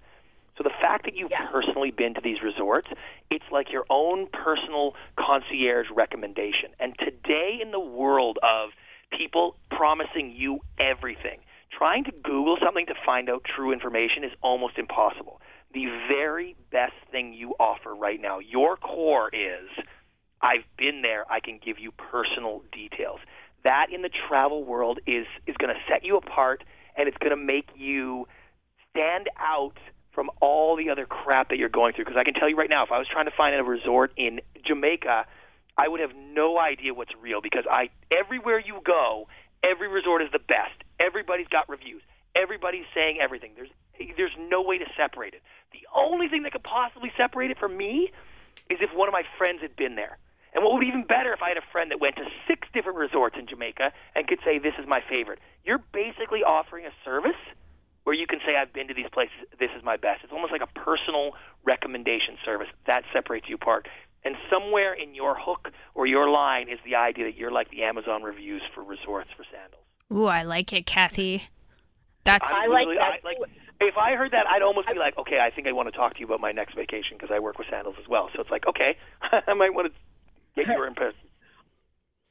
S4: So the fact that you've personally been to these resorts, it's like your own personal concierge recommendation. And today in the world of people promising you everything, trying to Google something to find out true information is almost impossible. The very best thing you offer right now, your core is I've been there, I can give you personal details. That in the travel world is is going to set you apart and it's going to make you stand out from all the other crap that you're going through because I can tell you right now if I was trying to find a resort in Jamaica, I would have no idea what's real because I everywhere you go, every resort is the best. Everybody's got reviews. Everybody's saying everything. There's there's no way to separate it. The only thing that could possibly separate it from me is if one of my friends had been there. And what would be even better if I had a friend that went to six different resorts in Jamaica and could say, This is my favorite. You're basically offering a service where you can say, I've been to these places, this is my best. It's almost like a personal recommendation service. That separates you apart. And somewhere in your hook or your line is the idea that you're like the Amazon reviews for resorts for sandals.
S3: Ooh, I like it, Kathy. That's
S4: I'm that. I like if I heard that, I'd almost be like, okay, I think I want to talk to you about my next vacation because I work with sandals as well. So it's like, okay, I might want to get your input.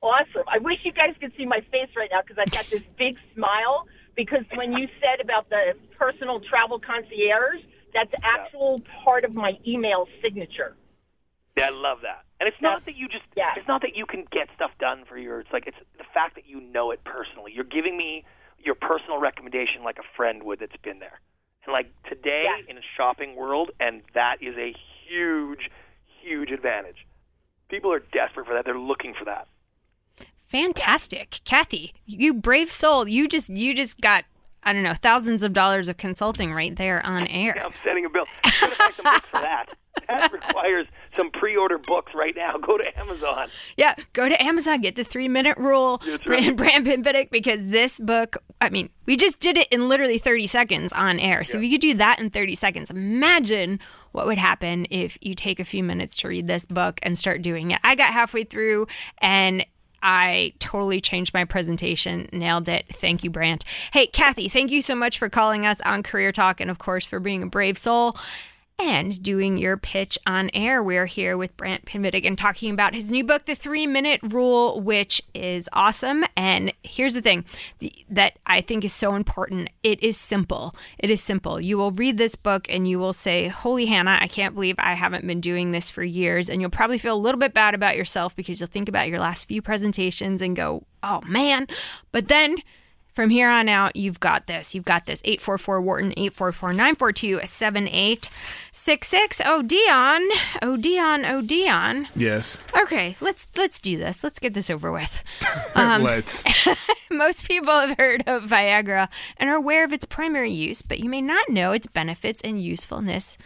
S11: Awesome. I wish you guys could see my face right now because I've got this big smile because when you said about the personal travel concierge, that's actual part of my email signature.
S4: Yeah, I love that. And it's not that you just it's not that you can get stuff done for your it's like it's the fact that you know it personally. You're giving me your personal recommendation like a friend would that's been there. And like today in a shopping world and that is a huge huge advantage. People are desperate for that. They're looking for that.
S3: Fantastic. Kathy, you brave soul. You just you just got I don't know, thousands of dollars of consulting right there on air.
S4: I'm sending a bill. I'm gonna buy some for that. That requires some pre-order books right now. Go to Amazon.
S3: Yeah, go to Amazon, get the three minute rule,
S4: That's
S3: Brant Brant Pinvidic, because this book, I mean, we just did it in literally 30 seconds on air. So if you could do that in 30 seconds, imagine what would happen if you take a few minutes to read this book and start doing it. I got halfway through and I totally changed my presentation, nailed it. Thank you, Brant. Hey, Kathy, thank you so much for calling us on Career Talk and, of course, for being a brave soul and doing your pitch on air. We're here with Brant Pinvidic and talking about his new book, The Three Minute Rule, which is awesome. And here's the thing that I think is so important it is simple. It is simple. You will read this book and you will say, Holy Hannah, I can't believe I haven't been doing this for years. And you'll probably feel a little bit bad about yourself because you'll think about your last few presentations and go, Oh man. But then, from here on out, you've got this. You've got this. 844 Wharton, 844 942 7866. Oh, Dion. Oh, Dion. Oh, Dion.
S12: Yes.
S3: Okay, let's let's do this. Let's get this over with. Um,
S12: Let's.
S3: Most people have heard of Viagra and are aware of its primary use, but you may not know its benefits and usefulness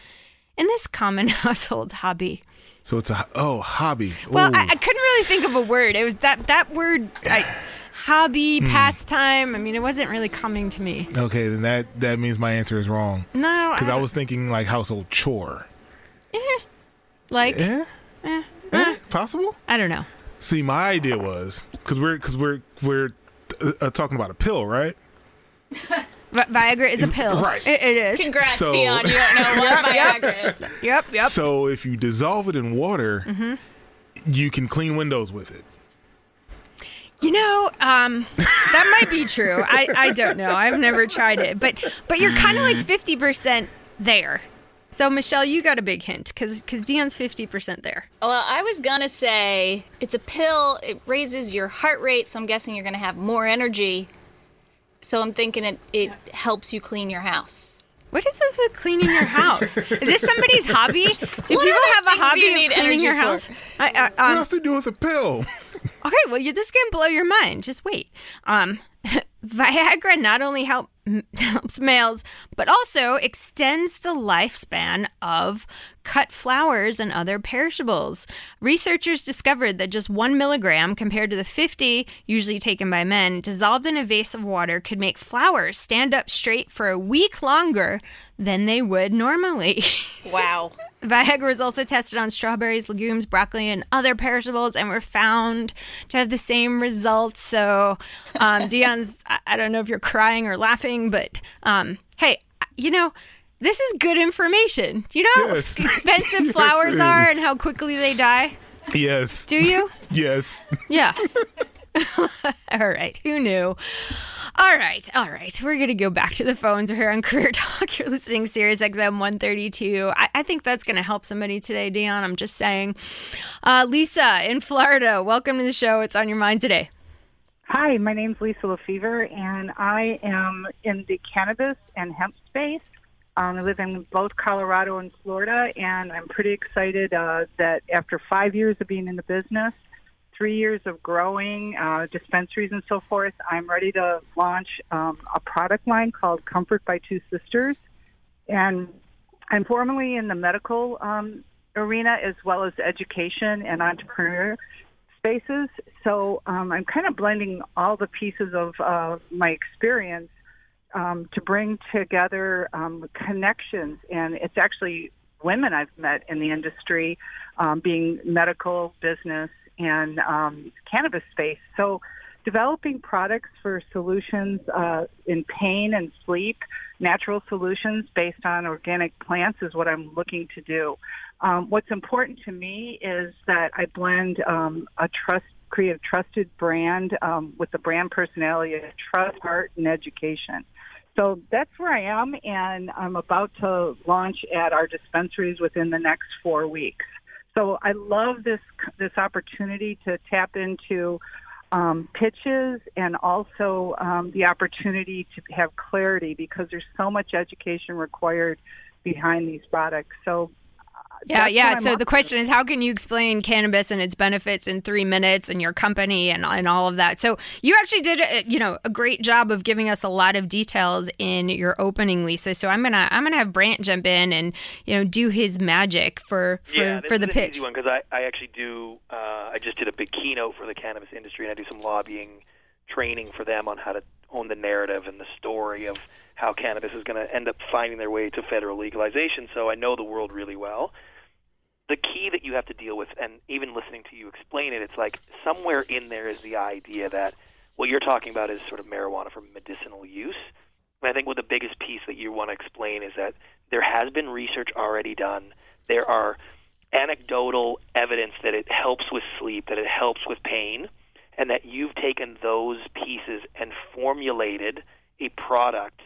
S3: in this common household hobby.
S12: So it's a oh hobby.
S3: Well, I, I couldn't really think of a word. It was that that word, I, hobby,
S12: Hmm.
S3: pastime. I mean, it wasn't really coming to me.
S12: okay, then that that means my answer is wrong.
S3: No,
S12: Because I
S3: I-
S12: was thinking like household chore.
S3: Like,
S12: Eh?
S3: eh,
S12: Eh? Possible?
S3: I don't know.
S12: See, my idea was because we're because we're we're uh, uh, talking about a pill, right?
S3: Viagra is a pill.
S12: Right.
S3: It, it is.
S12: Congrats, So- Dion. You
S3: don't
S12: know
S3: what
S12: Viagra
S3: is. Yep, yep.
S12: So if you dissolve it in water,
S3: hmm
S12: you can clean windows with it.
S3: You know, um, that might be true. I, I don't know. I've never tried it, but but you're kind of like fifty percent there. So Michelle, you got a big hint because because Dion's fifty percent there.
S13: Well, I was gonna say it's a pill. It raises your heart rate, so I'm guessing you're gonna have more energy. So I'm thinking it it helps you clean your house.
S3: What is this with cleaning your house? Is this somebody's hobby? Do
S13: What
S3: people have a hobby
S13: you
S3: of cleaning your
S13: for?
S3: house? I, I, um,
S12: what else to do with a pill?
S3: Okay, well, you, this can blow your mind. Just wait. Um, Viagra not only help, helps males, but also extends the lifespan of cut flowers and other perishables. Researchers discovered that just one milligram, compared to the 50 usually taken by men, dissolved in a vase of water could make flowers stand up straight for a week longer than they would normally.
S13: Wow.
S3: Viagra was also tested on strawberries, legumes, broccoli, and other perishables, and were found to have the same results. So, um, Dion's, I, I don't know if you're crying or laughing, but um, hey, you know, this is good information. Do you know how
S12: Yes.
S3: expensive
S12: Yes,
S3: flowers
S12: it
S3: are
S12: is.
S3: and how quickly they die?
S12: Yes.
S3: Do you?
S12: Yes.
S3: Yeah. all right. Who knew? All right. All right. We're going to go back to the phones. We're here on Career Talk. You're listening to Sirius XM 132. I, I think that's going to help somebody today, Dion. I'm just saying. Uh, Lisa in Florida, welcome to the show. It's on your mind today.
S14: Hi, my name's Lisa Lefevre, and I am in the cannabis and hemp space. Um, I live in both Colorado and Florida, and I'm pretty excited uh, that after five years of being in the business, three years of growing uh, dispensaries and so forth, I'm ready to launch um, a product line called Comfort by Two Sisters. And I'm formerly in the medical um, arena as well as education and entrepreneur spaces. So um, I'm kind of blending all the pieces of uh, my experience um, to bring together um, connections. And it's actually women I've met in the industry, um, being medical, business, and um, cannabis space. So developing products for solutions uh, in pain and sleep, natural solutions based on organic plants is what I'm looking to do. Um, what's important to me is that I blend um, a trust, create a trusted brand um, with the brand personality of trust, art, and education. So that's where I am, and I'm about to launch at our dispensaries within the next four weeks. So I love this this opportunity to tap into um, pitches and also um, the opportunity to have clarity because there's so much education required behind these products. So
S3: yeah, yeah. So the question is, how can you explain cannabis and its benefits in three minutes, and your company, and and all of that? So you actually did, you know, a great job of giving us a lot of details in your opening, Lisa. So I'm gonna I'm gonna have Brant jump in and you know do his magic for for,
S4: yeah,
S3: for the
S4: is
S3: pitch.
S4: Easy one because I I actually do uh, I just did a big keynote for the cannabis industry, and I do some lobbying training for them on how to own the narrative and the story of how cannabis is going to end up finding their way to federal legalization. So I know the world really well the key that you have to deal with, and even listening to you explain it, it's like somewhere in there is the idea that what you're talking about is sort of marijuana for medicinal use. And I think what the biggest piece that you want to explain is that there has been research already done. There are anecdotal evidence that it helps with sleep, that it helps with pain, and that you've taken those pieces and formulated a product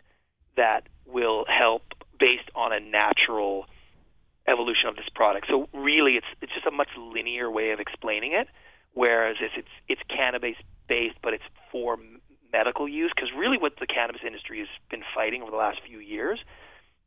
S4: that will help based on a natural evolution of this product. So really, it's it's just a much linear way of explaining it. Whereas if it's it's cannabis based, but it's for medical use, because really what the cannabis industry has been fighting over the last few years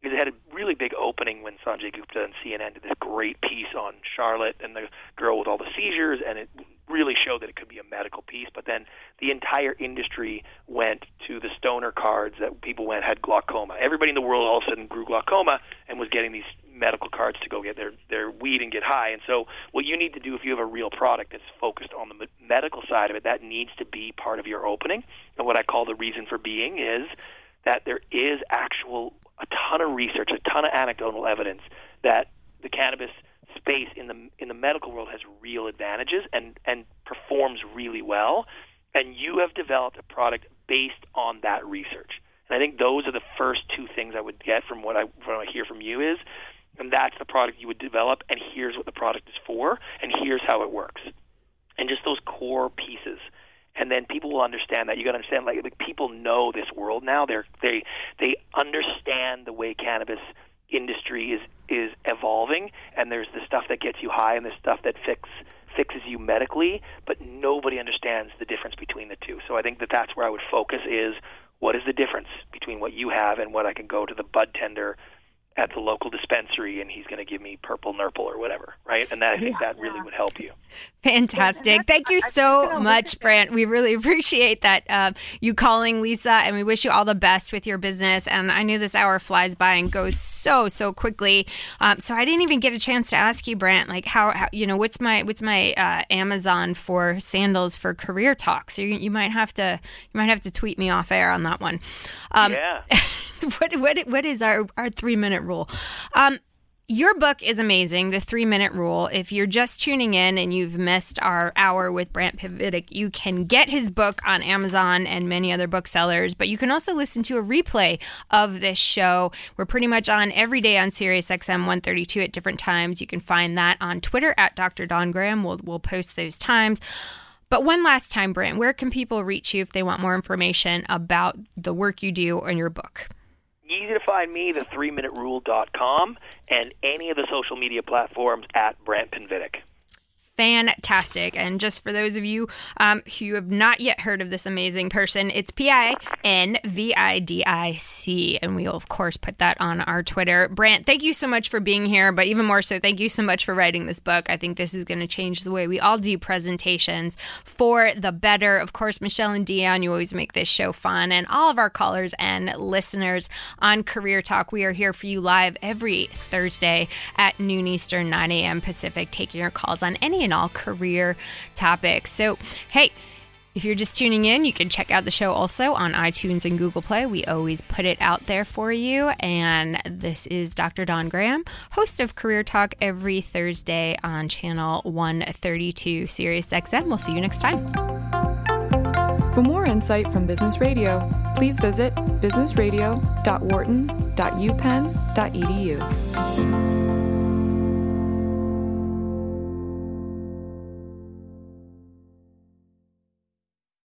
S4: is it had a really big opening when Sanjay Gupta and CNN did this great piece on Charlotte and the girl with all the seizures, and it really showed that it could be a medical piece. But then the entire industry went to the stoner cards that people went had glaucoma. Everybody in the world all of a sudden grew glaucoma and was getting these medical cards to go get their their weed and get high. And so, what you need to do if you have a real product that's focused on the medical side of it, that needs to be part of your opening. And what I call the reason for being is that there is actual a ton of research, a ton of anecdotal evidence that the cannabis space in the in the medical world has real advantages and and performs really well. And you have developed a product based on that research. And I think those are the first two things I would get from what I from what I hear from you is and that's the product you would develop and here's what the product is for and here's how it works and just those core pieces and then people will understand that you got to understand like, like people know this world now they're they they understand the way cannabis industry is is evolving and there's the stuff that gets you high and the stuff that fix fixes you medically but nobody understands the difference between the two. So i think that that's where i would focus is what is the difference between what you have and what i can go to the bud tender at the local dispensary and he's going to give me purple nurple or whatever, right? And that I think that really would help you.
S3: Fantastic. Thank you so much, Brant. We really appreciate that um, you calling Lisa and we wish you all the best with your business. And I knew this hour flies by and goes so, so quickly. Um, so I didn't even get a chance to ask you, Brant, like how, how you know, what's my, what's my uh, Amazon for sandals for career talks? So you, you might have to, you might have to tweet me off air on that one.
S4: Um, yeah.
S3: what, what, what is our, our three minute rule. Um, your book is amazing, The Three Minute Rule. If you're just tuning in and you've missed our hour with Brant Pinvidic, you can get his book on Amazon and many other booksellers, but you can also listen to a replay of this show. We're pretty much on every day on Sirius XM 132 at different times. You can find that on Twitter at Dr. Dawn Graham. We'll, we'll post those times. But one last time, Brant, where can people reach you if they want more information about the work you do and your book?
S4: Easy to find me, the 3minuterule.com, and any of the social media platforms at Brant Pinvidic
S3: fantastic. And just for those of you um, who have not yet heard of this amazing person, it's P I N V I D I C. And we'll, of course, put that on our Twitter. Brant, thank you so much for being here. But even more so, thank you so much for writing this book. I think this is going to change the way we all do presentations for the better. Of course, Michelle and Dion, you always make this show fun. And all of our callers and listeners on Career Talk, we are here for you live every Thursday at noon Eastern, 9 a.m. Pacific, taking your calls on any and all career topics. So, hey, if you're just tuning in, you can check out the show also on iTunes and Google Play. We always put it out there for you. And this is Dr. Dawn Graham, host of Career Talk every Thursday on channel 132 Sirius XM. We'll see you next time.
S1: For more insight from Business Radio, please visit businessradio.wharton.upenn.edu.